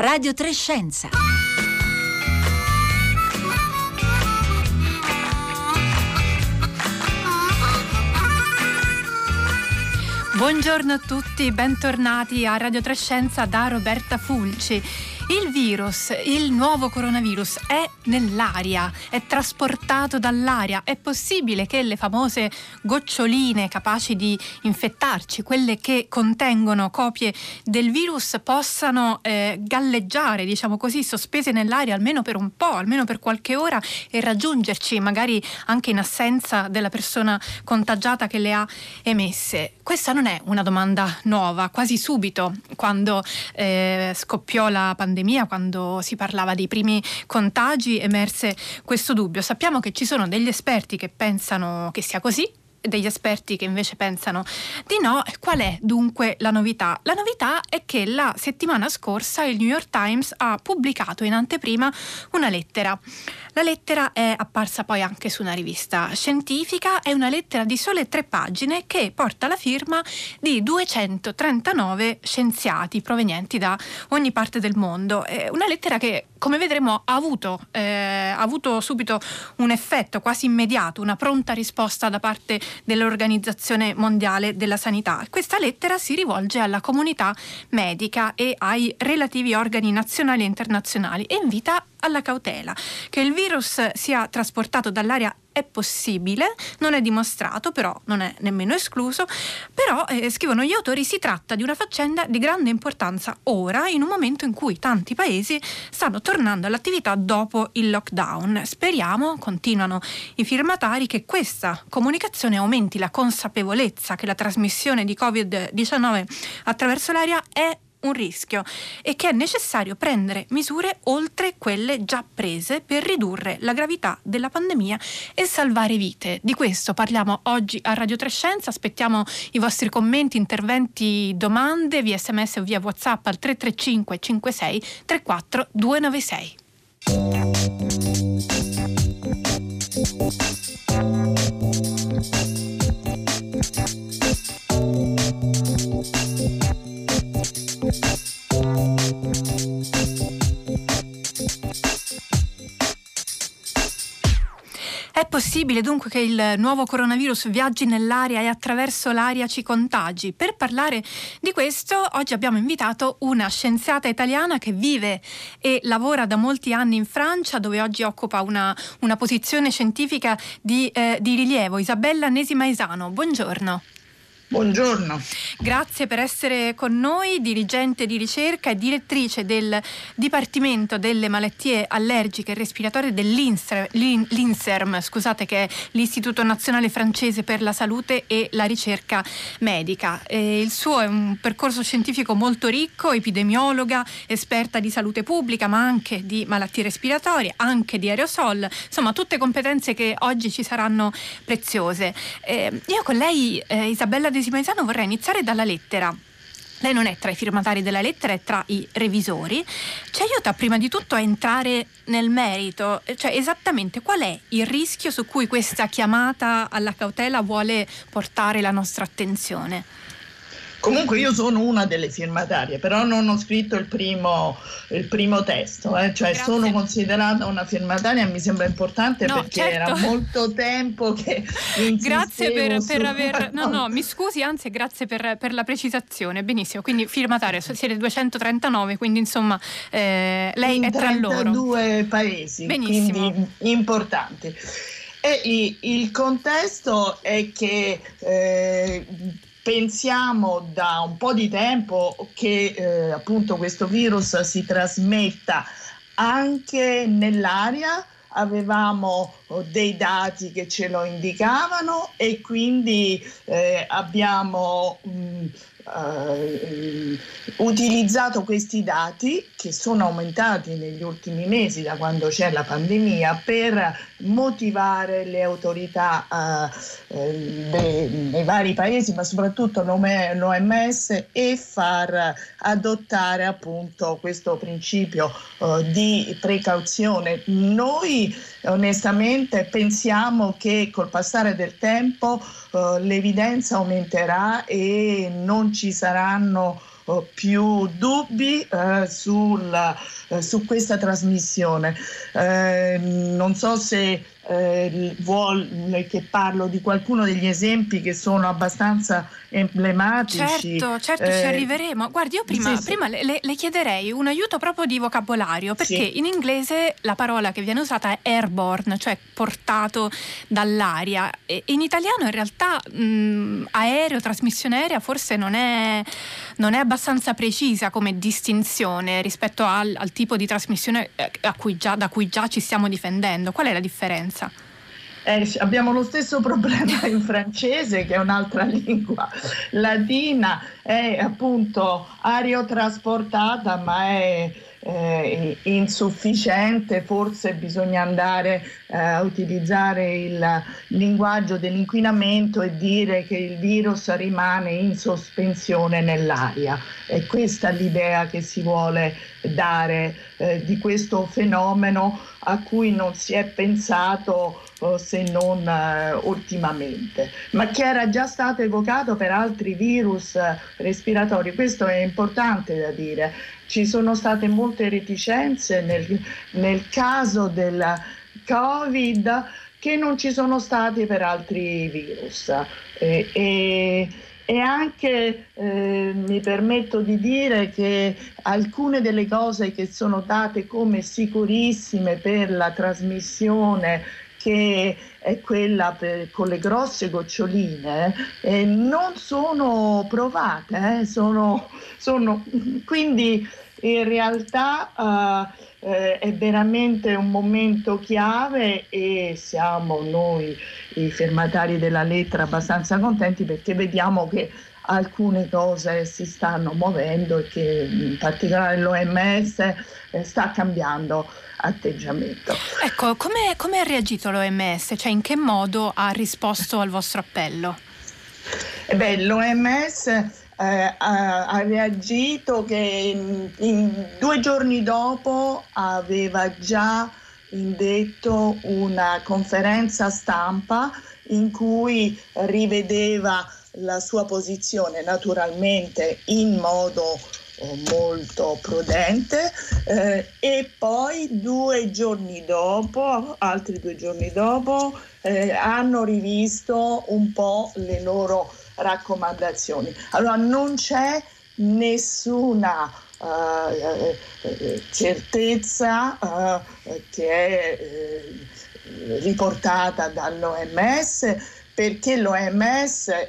Radio Trescenza. Buongiorno a tutti, bentornati a Radio Trescenza da Roberta Fulci. Il virus, il nuovo coronavirus è nell'aria, è trasportato dall'aria. È possibile che le famose goccioline capaci di infettarci, quelle che contengono copie del virus, possano eh, galleggiare, diciamo così, sospese nell'aria almeno per un po', almeno per qualche ora e raggiungerci, magari anche in assenza della persona contagiata che le ha emesse? Questa non è una domanda nuova. Quasi subito, quando eh, scoppiò la pandemia, pandemia, quando si parlava dei primi contagi, emerse questo dubbio. Sappiamo che ci sono degli esperti che pensano che sia così, degli esperti che invece pensano di no. Qual è dunque la novità? La novità è che la settimana scorsa il New York Times ha pubblicato in anteprima una lettera. La lettera è apparsa poi anche su una rivista scientifica, è una lettera di sole tre pagine che porta la firma di 239 scienziati provenienti da ogni parte del mondo. È una lettera che, come vedremo, ha avuto, eh, ha avuto subito un effetto quasi immediato, una pronta risposta da parte dell'Organizzazione Mondiale della Sanità. Questa lettera si rivolge alla comunità medica e ai relativi organi nazionali e internazionali e invita alla cautela. Che il virus sia trasportato dall'aria è possibile, non è dimostrato, però non è nemmeno escluso, però eh, scrivono gli autori si tratta di una faccenda di grande importanza ora, in un momento in cui tanti paesi stanno tornando all'attività dopo il lockdown. Speriamo, continuano i firmatari, che questa comunicazione aumenti la consapevolezza che la trasmissione di Covid-19 attraverso l'aria è un rischio e che è necessario prendere misure oltre quelle già prese per ridurre la gravità della pandemia e salvare vite. Di questo parliamo oggi a Radio Trescenza, aspettiamo i vostri commenti, interventi, domande via sms o via whatsapp al 335 56 34 296. È possibile dunque che il nuovo coronavirus viaggi nell'aria e attraverso l'aria ci contagi? Per parlare di questo oggi abbiamo invitato una scienziata italiana che vive e lavora da molti anni in Francia dove oggi occupa una, una posizione scientifica di, eh, di rilievo. Isabella Nesi Maesano, buongiorno. Buongiorno. Grazie per essere con noi, dirigente di ricerca e direttrice del Dipartimento delle malattie allergiche e respiratorie dell'INSERM, scusate che è l'Istituto Nazionale Francese per la Salute e la Ricerca Medica. E il suo è un percorso scientifico molto ricco, epidemiologa, esperta di salute pubblica, ma anche di malattie respiratorie, anche di aerosol, insomma tutte competenze che oggi ci saranno preziose. Eh, io con lei, eh, Isabella De Parentesi Maesano vorrei iniziare dalla lettera. Lei non è tra i firmatari della lettera, è tra i revisori. Ci aiuta prima di tutto a entrare nel merito, cioè esattamente qual è il rischio su cui questa chiamata alla cautela vuole portare la nostra attenzione. Comunque io sono una delle firmatarie, però non ho scritto il primo, il primo testo, eh? cioè Grazie. sono considerata una firmataria mi sembra importante no, perché certo. era molto tempo che Grazie per, per aver... No, no, mi scusi, anzi grazie per, per, la precisazione, benissimo, quindi firmataria, siete 239, quindi insomma eh, lei In è tra loro. due paesi, benissimo. quindi importanti. E il contesto è che... Eh, pensiamo da un po' di tempo che eh, appunto questo virus si trasmetta anche nell'aria. Avevamo oh, dei dati che ce lo indicavano e quindi eh, abbiamo mh, uh, utilizzato questi dati che sono aumentati negli ultimi mesi da quando c'è la pandemia per motivare le autorità uh, dei, dei vari paesi ma soprattutto l'OMS e far adottare appunto questo principio uh, di precauzione. Noi onestamente pensiamo che col passare del tempo l'evidenza aumenterà e non ci saranno oh, più dubbi eh, sul, eh, su questa trasmissione. Eh, non so se eh, vuole che parlo di qualcuno degli esempi che sono abbastanza emblematici. Certo, certo, eh, ci arriveremo. Guardi, io prima, sì, prima sì. Le, le, chiederei un aiuto proprio di vocabolario, perché sì. in inglese la parola che viene usata è airborne, cioè portato dall'aria. E in italiano in realtà mh, aereo, trasmissione aerea forse non è, non è, abbastanza precisa come distinzione rispetto al, al tipo di trasmissione eh, cui già, da cui già ci stiamo difendendo. Qual è la differenza? Eh, abbiamo lo stesso problema in francese, che è un'altra lingua latina, è appunto aerotrasportata, ma è eh, insufficiente, forse bisogna andare eh, a utilizzare il linguaggio dell'inquinamento e dire che il virus rimane in sospensione nell'aria. È questa l'idea che si vuole dare eh, di questo fenomeno a cui non si è pensato eh, se non eh, ultimamente, ma che era già stato evocato per altri virus eh, respiratori. Questo è importante da dire. Ci sono state molte reticenze nel, nel caso del Covid che non ci sono stati per altri virus. E, e, e anche eh, mi permetto di dire che alcune delle cose che sono date come sicurissime per la trasmissione che è quella per, con le grosse goccioline, eh, non sono provate, eh, sono, sono, quindi in realtà uh, eh, è veramente un momento chiave e siamo noi i firmatari della lettera abbastanza contenti perché vediamo che alcune cose si stanno muovendo e che in particolare l'OMS eh, sta cambiando atteggiamento. Ecco, come, come ha reagito l'OMS? Cioè in che modo ha risposto al vostro appello? Eh beh, L'OMS eh, ha, ha, reagito che in, in due giorni dopo aveva già indetto una conferenza stampa in cui rivedeva la sua posizione naturalmente in modo molto prudente eh, e poi due giorni dopo, altri due giorni dopo, eh, hanno rivisto un po' le loro raccomandazioni. Allora non c'è nessuna uh, certezza uh, che è riportata dall'OMS perché l'OMS, eh,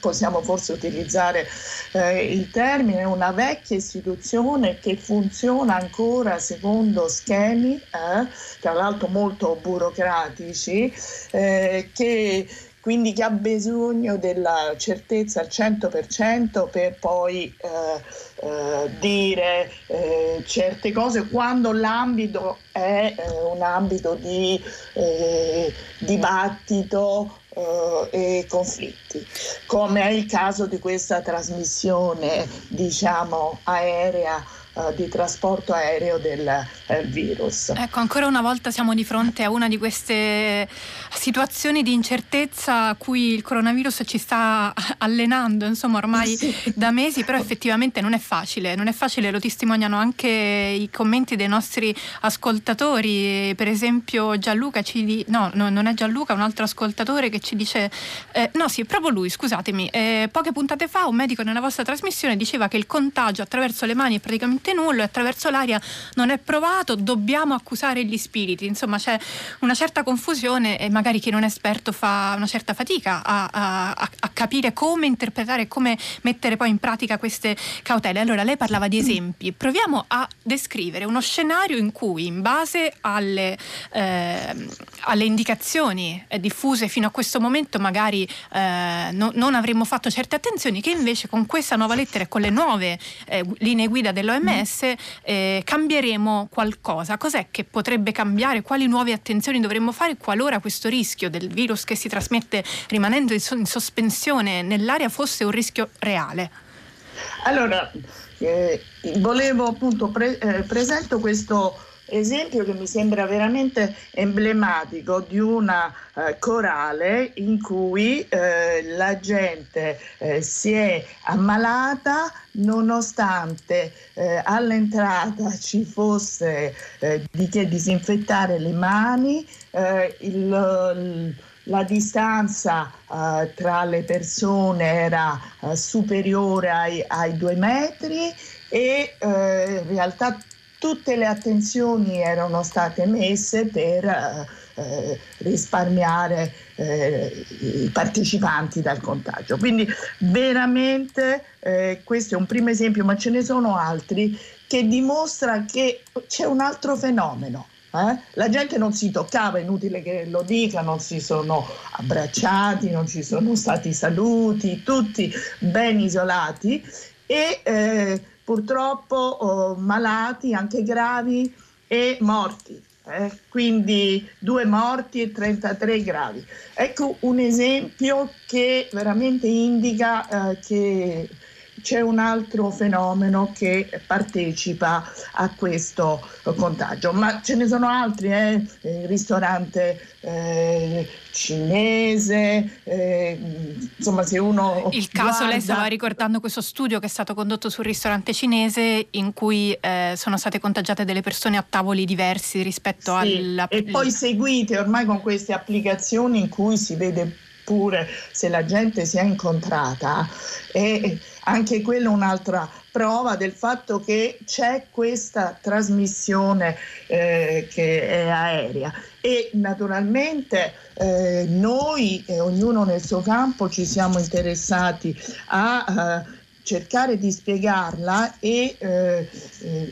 possiamo forse utilizzare eh, il termine, è una vecchia istituzione che funziona ancora secondo schemi, eh, tra l'altro molto burocratici, eh, che quindi che ha bisogno della certezza al 100% per poi eh, eh, dire eh, certe cose quando l'ambito è eh, un ambito di eh, dibattito uh, e conflitti, come è il caso di questa trasmissione diciamo aerea uh, di trasporto aereo del uh, virus. Ecco, ancora una volta siamo di fronte a una di queste situazioni di incertezza a cui il coronavirus ci sta allenando, insomma, ormai sì. da mesi, però effettivamente non è facile, non è facile, lo testimoniano anche i commenti dei nostri ascoltatori, per esempio Gianluca ci di... no, no non è Gianluca, un altro ascoltatore che ci dice eh, no, sì, proprio lui, scusatemi, eh, poche puntate fa un medico nella vostra trasmissione diceva che il contagio attraverso le mani è praticamente nullo e attraverso l'aria non è provato, dobbiamo accusare gli spiriti, insomma, c'è una certa confusione e magari chi non è esperto fa una certa fatica a, a, a capire come interpretare e come mettere poi in pratica queste cautele. Allora, lei parlava di esempi, proviamo a descrivere uno scenario in cui, in base alle, eh, alle indicazioni eh, diffuse fino a questo momento, magari eh, no, non avremmo fatto certe attenzioni, che invece con questa nuova lettera e con le nuove eh, linee guida dell'OMS eh, cambieremo qualcosa. Cos'è che potrebbe cambiare? Quali nuove attenzioni dovremmo fare qualora questo rischio del virus che si trasmette rimanendo in sospensione nell'aria fosse un rischio reale? Allora, eh, volevo appunto pre- eh, presento questo esempio che mi sembra veramente emblematico di una eh, corale in cui eh, la gente eh, si è ammalata nonostante eh, all'entrata ci fosse eh, di che disinfettare le mani, eh, il, la distanza uh, tra le persone era uh, superiore ai, ai, due metri e uh, in realtà tutte le attenzioni erano state messe per risparmiare i partecipanti dal contagio. Quindi veramente eh, questo è un primo esempio, ma ce ne sono altri che dimostra che c'è un altro fenomeno eh? La gente non si toccava, è inutile che lo dica, non si sono abbracciati, non ci sono stati saluti, tutti ben isolati e eh, purtroppo oh, malati, anche gravi e morti. Eh? quindi due morti e 33 gravi. Ecco un esempio che veramente indica eh, che c'è un altro fenomeno che partecipa a questo contagio, ma ce ne sono altri, eh? il ristorante eh, cinese, eh, insomma se uno... Il caso, guarda... lei stava ricordando questo studio che è stato condotto sul ristorante cinese in cui eh, sono state contagiate delle persone a tavoli diversi rispetto sì, alla... E poi seguite ormai con queste applicazioni in cui si vede pure se la gente si è incontrata e anche quella un'altra prova del fatto che c'è questa trasmissione eh, che è aerea e naturalmente eh, noi, eh, ognuno nel suo campo, ci siamo interessati a eh, cercare di spiegarla e, eh,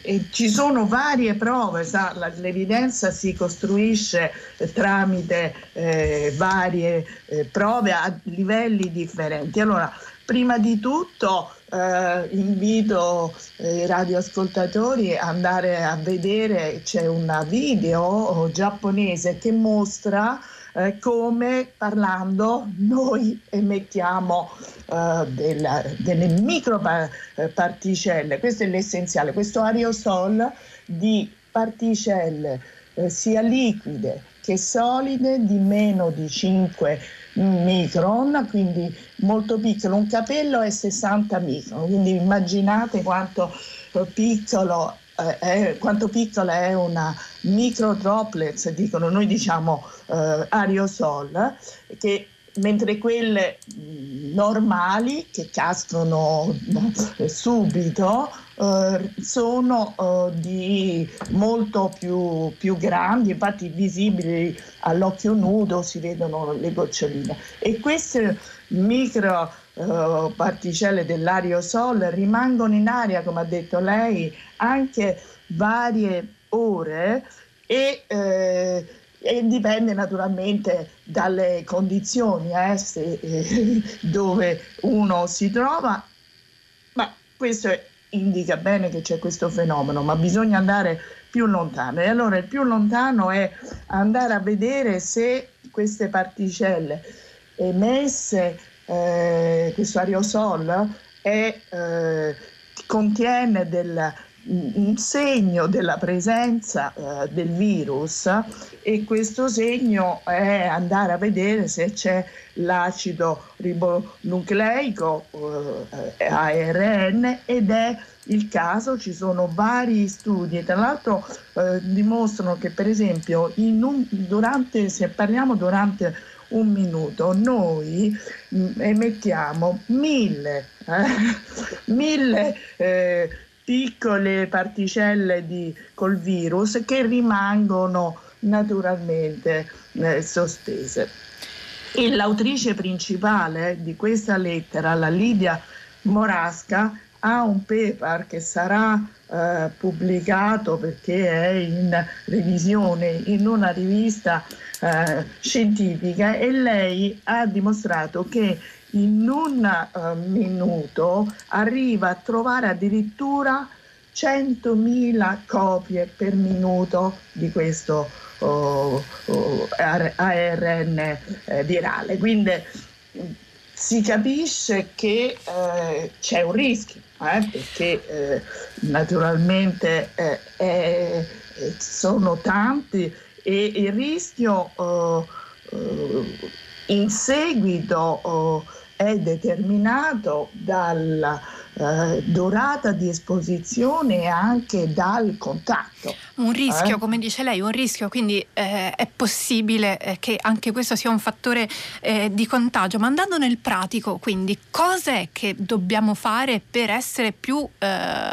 e, ci sono varie prove, sa, l'evidenza si costruisce tramite eh, varie eh, prove a livelli differenti. Allora, prima di tutto eh, invito i radioascoltatori ad andare a vedere, c'è un video giapponese che mostra eh, come parlando noi emettiamo eh, della, delle microparticelle, questo è l'essenziale, questo aerosol di particelle eh, sia liquide che solide di meno di 5 micron, quindi molto piccolo. Un capello è 60 micron, quindi immaginate quanto eh, piccolo eh, è, quanto piccola è una micro droplets, dicono, noi diciamo eh, aerosol, che mentre quelle normali che cascano eh, subito eh, sono eh, di molto più, più, grandi, infatti visibili all'occhio nudo si vedono le goccioline. E queste micro eh, particelle dell'aerosol rimangono in aria, come ha detto lei, anche varie ore e eh, e dipende naturalmente dalle condizioni eh, se, eh, dove uno si trova, ma questo indica bene che c'è questo fenomeno, ma bisogna andare più lontano. E allora il più lontano è andare a vedere se queste particelle emesse, eh, questo aerosol, è, eh, contiene del un segno della presenza eh, del virus e questo segno è andare a vedere se c'è l'acido ribonucleico eh, ARN ed è il caso, ci sono vari studi, tra l'altro eh, dimostrano che per esempio un, durante, se parliamo durante un minuto, noi mm, emettiamo mille, eh, mille eh, piccole particelle di, col virus che rimangono naturalmente eh, sospese. E l'autrice principale di questa lettera, la Lidia Morasca, ha un paper che sarà eh, pubblicato perché è in revisione in una rivista eh, scientifica e lei ha dimostrato che in un uh, minuto arriva a trovare addirittura 100.000 copie per minuto di questo uh, uh, ARN eh, virale. Quindi si capisce che eh, c'è un rischio, eh, perché eh, naturalmente eh, sono tanti e il rischio in seguito è determinato dalla eh, durata di esposizione anche dal contatto. Un rischio, eh? come dice lei, un rischio, quindi eh, è possibile eh, che anche questo sia un fattore eh, di contagio. Ma andando nel pratico, quindi, cos'è che dobbiamo fare per essere più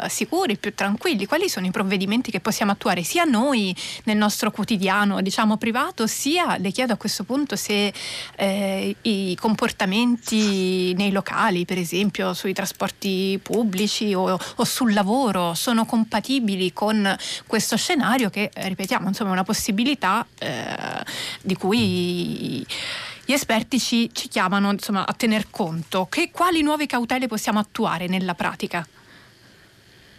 sicuri, più tranquilli? Quali sono i provvedimenti che possiamo attuare sia noi nel nostro quotidiano, diciamo privato, sia, le chiedo a questo punto, se i comportamenti nei locali, per esempio sui trasporti pubblici o, o sul lavoro, sono compatibili con questo scenario che, eh, ripetiamo, insomma, è una possibilità eh, di cui gli esperti ci, ci chiamano insomma, a tener conto. Che, quali nuove cautele possiamo attuare nella pratica?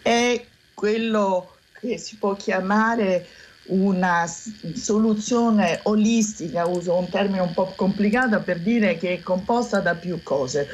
È quello che si può chiamare una soluzione olistica, uso un termine un po' complicato per dire che è composta da più cose.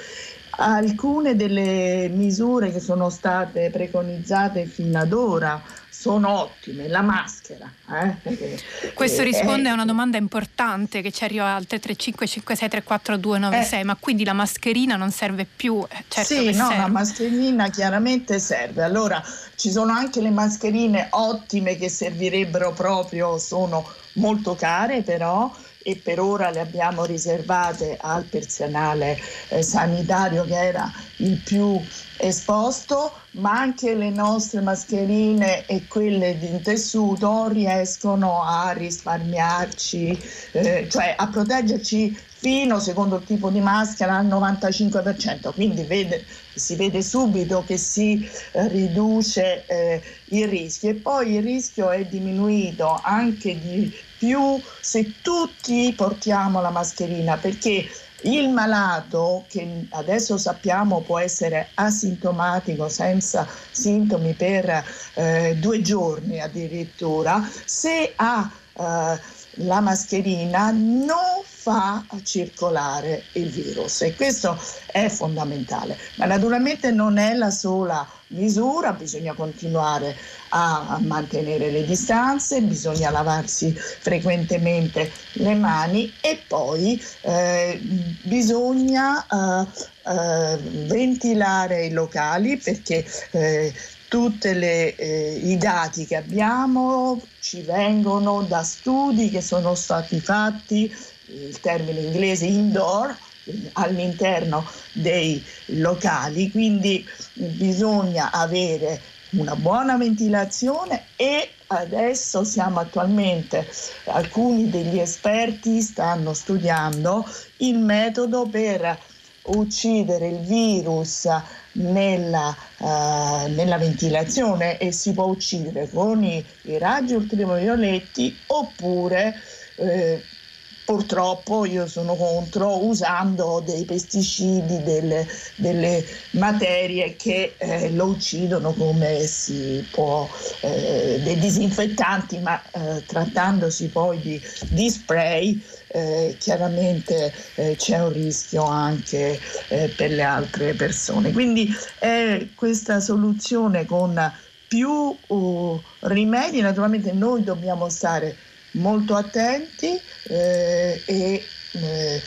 Alcune delle misure che sono state preconizzate fino ad ora sono ottime, la maschera. Eh? Questo eh, risponde eh, a una domanda importante che ci arriva al 335 5634 296, eh, ma quindi la mascherina non serve più? Eh, certo sì, no, serve. la mascherina chiaramente serve. Allora ci sono anche le mascherine ottime che servirebbero proprio, sono molto care però e per ora le abbiamo riservate al personale eh, sanitario che era il più esposto, ma anche le nostre mascherine e quelle di tessuto riescono a risparmiarci, eh, cioè a proteggerci fino, secondo il tipo di maschera, al 95%. Quindi vede, si vede subito che si eh, riduce eh, il rischio e poi il rischio è diminuito anche di più se tutti portiamo la mascherina perché il malato, che adesso sappiamo può essere asintomatico senza sintomi per eh, due giorni addirittura, se ha eh, la mascherina non fa circolare il virus e questo è fondamentale. Ma naturalmente non è la sola misura, bisogna continuare a, mantenere le distanze, bisogna lavarsi frequentemente le mani e poi eh, bisogna eh, eh, ventilare i locali perché eh, tutti eh, i dati che abbiamo ci vengono da studi che sono stati fatti, il termine inglese indoor, all'interno dei locali, quindi bisogna avere una buona ventilazione e adesso siamo attualmente, alcuni degli esperti stanno studiando il metodo per uccidere il virus nella, uh, nella, ventilazione e si può uccidere con i, i raggi ultravioletti oppure eh, Purtroppo io sono contro usando dei pesticidi, delle, delle materie che eh, lo uccidono come si può, eh, dei disinfettanti, ma eh, trattandosi poi di, di spray eh, chiaramente eh, c'è un rischio anche eh, per le altre persone. Quindi è questa soluzione con più uh, rimedi, naturalmente noi dobbiamo stare molto attenti eh, e eh,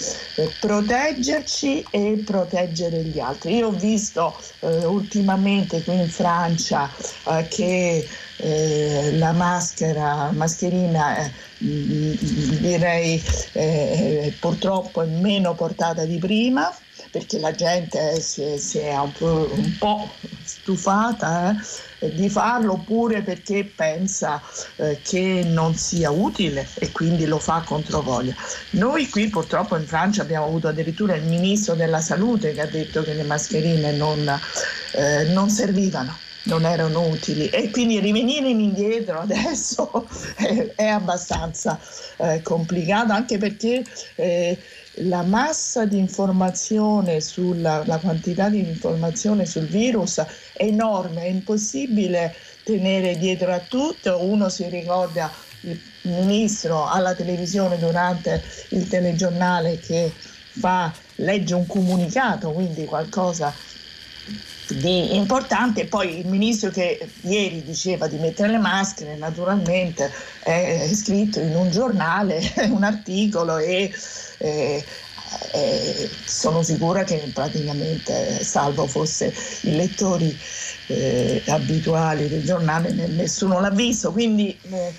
proteggerci e proteggere gli altri. Io ho visto eh, ultimamente qui in Francia eh, che eh, la maschera, mascherina eh, direi purtroppo è meno portata di prima perché la gente si è, si è un, po', un, po', stufata eh, di farlo oppure perché pensa eh, che non sia utile e quindi lo fa contro voglia. Noi qui purtroppo in Francia abbiamo avuto addirittura il ministro della salute che ha detto che le mascherine non, eh, non servivano non erano utili e quindi rivenire indietro adesso è, è abbastanza eh, complicato anche perché eh, la massa di informazione sulla la quantità di informazione sul virus è enorme, è impossibile tenere dietro a tutto. Uno si ricorda il ministro alla televisione durante il telegiornale che fa, legge un comunicato, quindi qualcosa di importante. Poi il ministro che ieri diceva di mettere le maschere, naturalmente è scritto in un giornale un articolo e eh, eh, sono sicura che praticamente, salvo fosse i lettori eh, abituali del giornale, nessuno l'ha visto. Quindi eh,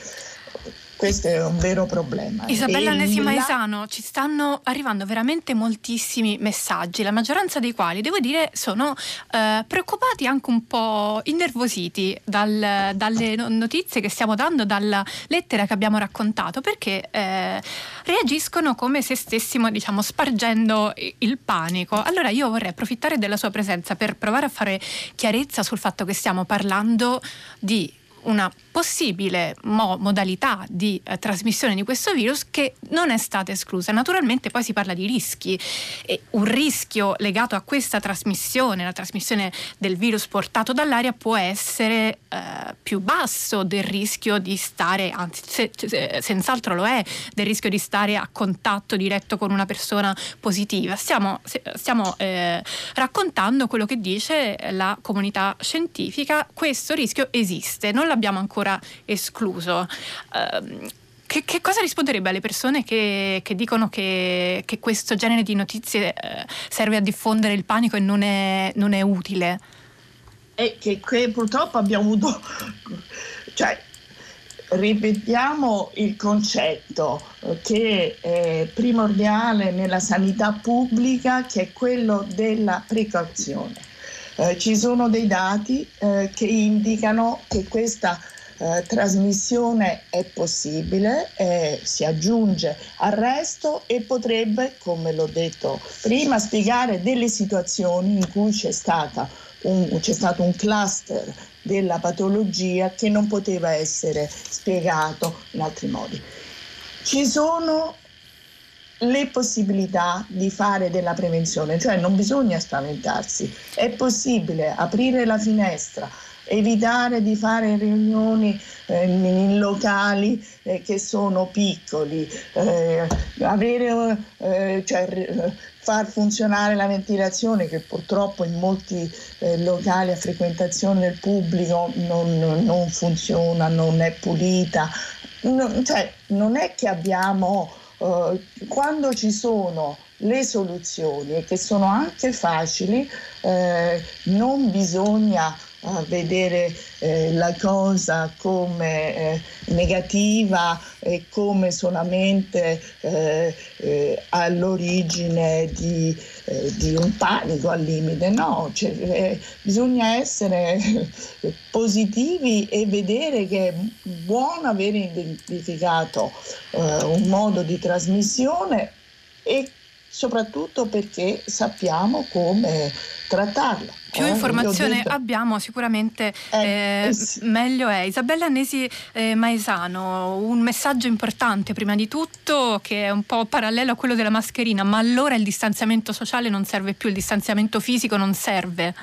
questo è un vero problema. Isabella Nesi Maesano, ci stanno arrivando veramente moltissimi messaggi, la maggioranza dei quali, devo dire, sono eh, preoccupati anche un po' innervositi dal, dalle notizie che stiamo dando, dalla lettera che abbiamo raccontato, perché eh, reagiscono come se stessimo, diciamo, spargendo il panico. Allora io vorrei approfittare della sua presenza per provare a fare chiarezza sul fatto che stiamo parlando di una possibile mo- modalità di eh, trasmissione di questo virus che non è stata esclusa. Naturalmente poi si parla di rischi e un rischio legato a questa trasmissione, la trasmissione del virus portato dall'aria può essere eh, più basso del rischio di stare, anzi se, se, senz'altro lo è, del rischio di stare a contatto diretto con una persona positiva. Stiamo, stiamo eh, raccontando quello che dice la comunità scientifica, questo rischio esiste, non l'abbiamo ancora ancora escluso. Uh, che, che, cosa risponderebbe alle persone che, che dicono che, che, questo genere di notizie eh, serve a diffondere il panico e non è, non è utile? E che, purtroppo abbiamo avuto, cioè, ripetiamo il concetto che è primordiale nella sanità pubblica, che è quello della precauzione. Eh, ci sono dei dati eh, che indicano che questa eh, trasmissione è possibile, eh, si aggiunge al resto e potrebbe, come l'ho detto prima, spiegare delle situazioni in cui c'è, un, c'è stato un cluster della patologia che non poteva essere spiegato in altri modi. Ci sono le possibilità di fare della prevenzione, cioè non bisogna spaventarsi, è possibile aprire la finestra, evitare di fare riunioni eh, in locali eh, che sono piccoli, eh, avere, eh, cioè, far funzionare la ventilazione che purtroppo in molti eh, locali a frequentazione del pubblico non, non funziona, non è pulita. Non, cioè, non è che abbiamo, eh, quando ci sono le soluzioni che sono anche facili, non bisogna a vedere eh, la cosa come eh, negativa e come solamente eh, eh all'origine di, eh, di, un panico al limite. No, cioè, eh, bisogna essere positivi e vedere che è buono aver identificato un modo di trasmissione e soprattutto perché sappiamo come trattarla. Più eh, informazione abbiamo sicuramente eh, eh, sì. meglio è. Isabella Annesi eh, Maesano, un messaggio importante prima di tutto che è un po' parallelo a quello della mascherina, ma allora il distanziamento sociale non serve più, il distanziamento fisico non serve.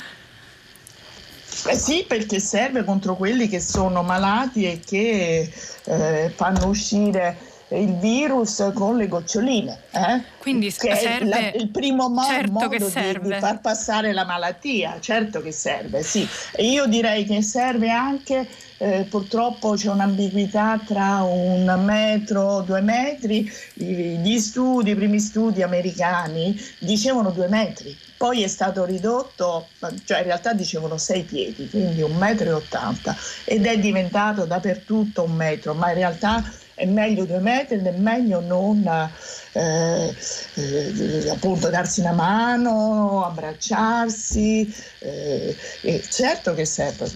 Eh sì, perché serve contro quelli che sono malati e che eh, fanno uscire il virus con le goccioline. Eh? Quindi che serve... la, il primo mo- certo modo di, di, far passare la malattia, certo che serve, sì. Io direi che serve anche, eh, purtroppo c'è un'ambiguità tra un metro, due metri, gli studi, i primi studi americani dicevano due metri, poi è stato ridotto, cioè in realtà dicevano sei piedi, quindi un metro e ottanta, ed è diventato dappertutto un metro, ma in realtà è meglio due metri ed è meglio non eh, eh, appunto darsi una mano, abbracciarsi, eh, certo che serve.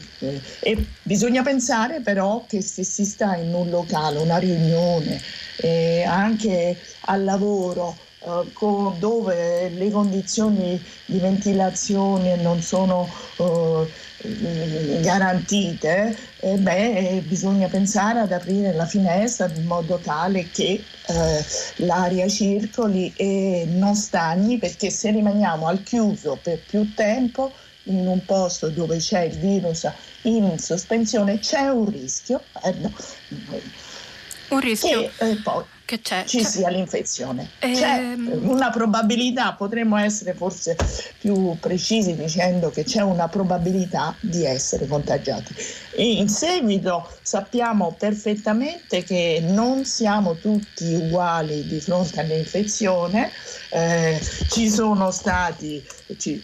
e bisogna pensare però che se si sta in un locale, una riunione, anche al lavoro, con, dove le condizioni di ventilazione non sono uh, garantite, eh, beh, bisogna pensare ad aprire la finestra in modo tale che eh, l'aria circoli e non stagni, perché se rimaniamo al chiuso per più tempo in un posto dove c'è il virus in sospensione c'è un rischio. Eh, no. Un rischio. Che, eh, poi, che c'è, ci c'è. sia l'infezione. Ehm... C'è una probabilità, potremmo essere forse più precisi dicendo che c'è una probabilità di essere contagiati. E in seguito sappiamo perfettamente che non siamo tutti uguali di fronte all'infezione, eh, ci sono stati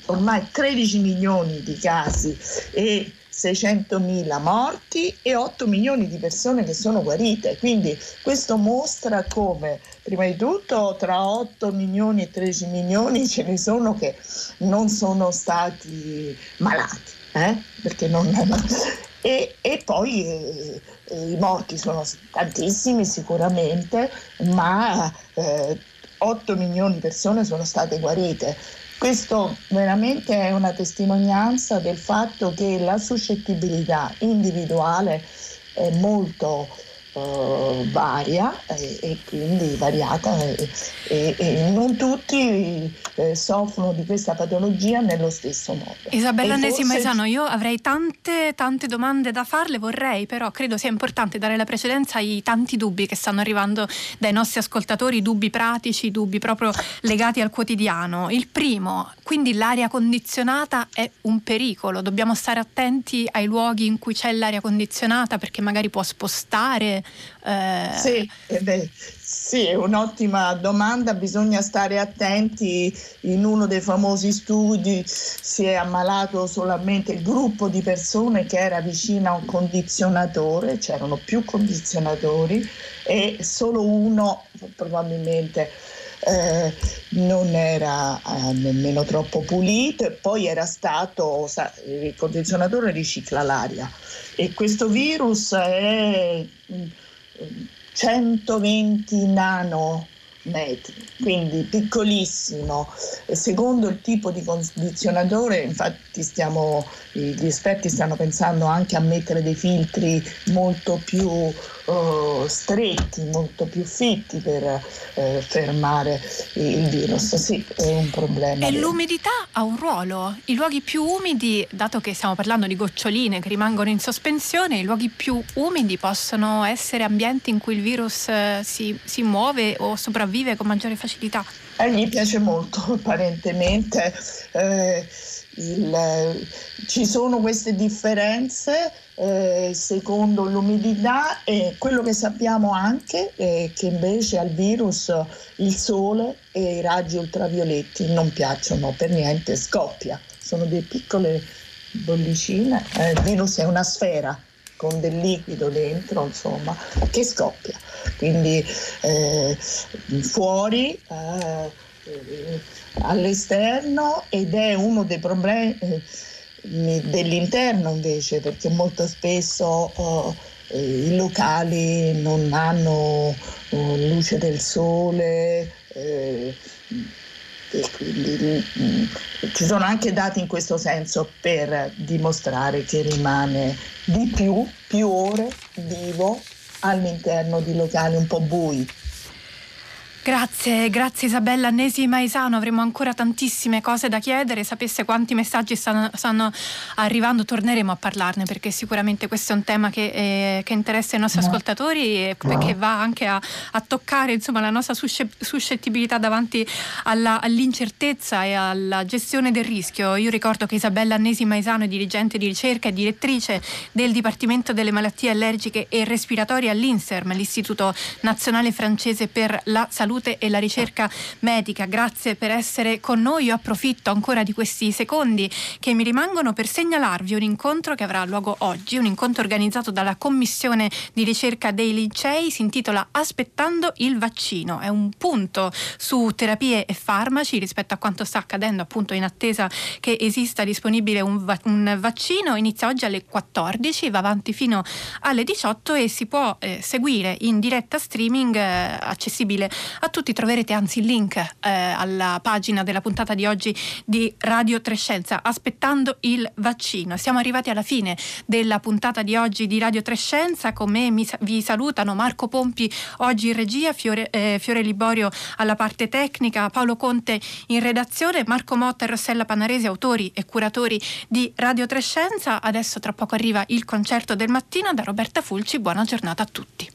ormai 13 milioni di casi e 600.000 morti e 8 milioni di persone che sono guarite. Quindi questo mostra come, prima di tutto, tra 8 milioni e 13 milioni ce ne sono che non sono stati malati. Eh? Perché non, e, e, poi eh, eh, i morti sono tantissimi sicuramente, ma eh, 8 milioni di persone sono state guarite. Questo veramente è una testimonianza del fatto che la suscettibilità individuale è molto eh, varia e, e, quindi variata e, e, e non tutti eh, soffrono di questa patologia nello stesso modo. Isabella Nesi Maesano, io avrei tante, tante domande da farle, vorrei però credo sia importante dare la precedenza ai tanti dubbi che stanno arrivando dai nostri ascoltatori, dubbi pratici, dubbi proprio legati al quotidiano. Il primo, quindi l'aria condizionata è un pericolo, dobbiamo stare attenti ai luoghi in cui c'è l'aria condizionata perché magari può spostare eh... Sì, eh beh, sì, è un'ottima domanda, bisogna stare attenti. In uno dei famosi studi si è ammalato solamente il gruppo di persone che era vicino a un condizionatore, c'erano più condizionatori e solo uno probabilmente eh, non era eh, nemmeno troppo pulito e poi era stato, sa, il condizionatore ricicla l'aria e questo virus è 120 nano metri, quindi piccolissimo. Secondo il tipo di condizionatore, infatti stiamo, gli esperti stanno pensando anche a mettere dei filtri molto più uh, stretti, molto più fitti per uh, fermare il virus. Sì, è un problema. E vero. l'umidità ha un ruolo. I luoghi più umidi, dato che stiamo parlando di goccioline che rimangono in sospensione, i luoghi più umidi possono essere ambienti in cui il virus uh, si, si muove o sopravvive vive con maggiore facilità. A gli piace molto, apparentemente. Eh, il, ci sono queste differenze eh, secondo l'umidità e quello che sappiamo anche è che invece al virus il sole e i raggi ultravioletti non piacciono per niente, scoppia. Sono delle piccole bollicine, eh, il virus è una sfera con del liquido dentro, insomma, che scoppia. Quindi eh, fuori eh, all'esterno ed è uno dei problemi eh, dell'interno invece, perché molto spesso eh, i locali non hanno eh, luce del sole eh, quindi mm, ci sono anche dati in questo senso per dimostrare che rimane di più, più ore vivo all'interno di locali un po' bui. Grazie, grazie Isabella Annesi Maesano, avremo ancora tantissime cose da chiedere, sapesse quanti messaggi stanno, stanno arrivando, torneremo a parlarne perché sicuramente questo è un tema che, eh, che interessa i nostri no. ascoltatori e che va anche a, a toccare insomma, la nostra suscettibilità davanti alla, all'incertezza e alla gestione del rischio. Io ricordo che Isabella Annesi Maesano è dirigente di ricerca e direttrice del Dipartimento delle malattie allergiche e respiratorie all'INSERM, l'Istituto Nazionale Francese per la Salute salute e la ricerca medica. Grazie per essere con noi. Io approfitto ancora di questi secondi che mi rimangono per segnalarvi un incontro che avrà luogo oggi, un incontro organizzato dalla Commissione di ricerca dei licei, si intitola Aspettando il vaccino. È un punto su terapie e farmaci rispetto a quanto sta accadendo appunto in attesa che esista disponibile un, va- un vaccino. Inizia oggi alle 14, va avanti fino alle 18 e si può eh, seguire in diretta streaming eh, accessibile a tutti troverete anzi il link eh, alla pagina della puntata di oggi di Radio Trescenza, aspettando il vaccino. Siamo arrivati alla fine della puntata di oggi di Radio Trescenza, con me mi, vi salutano Marco Pompi oggi in regia, Fiore, eh, Fiore Liborio alla parte tecnica, Paolo Conte in redazione, Marco Motta e Rossella Panaresi, autori e curatori di Radio Trescenza. Adesso tra poco arriva il concerto del mattino da Roberta Fulci, buona giornata a tutti.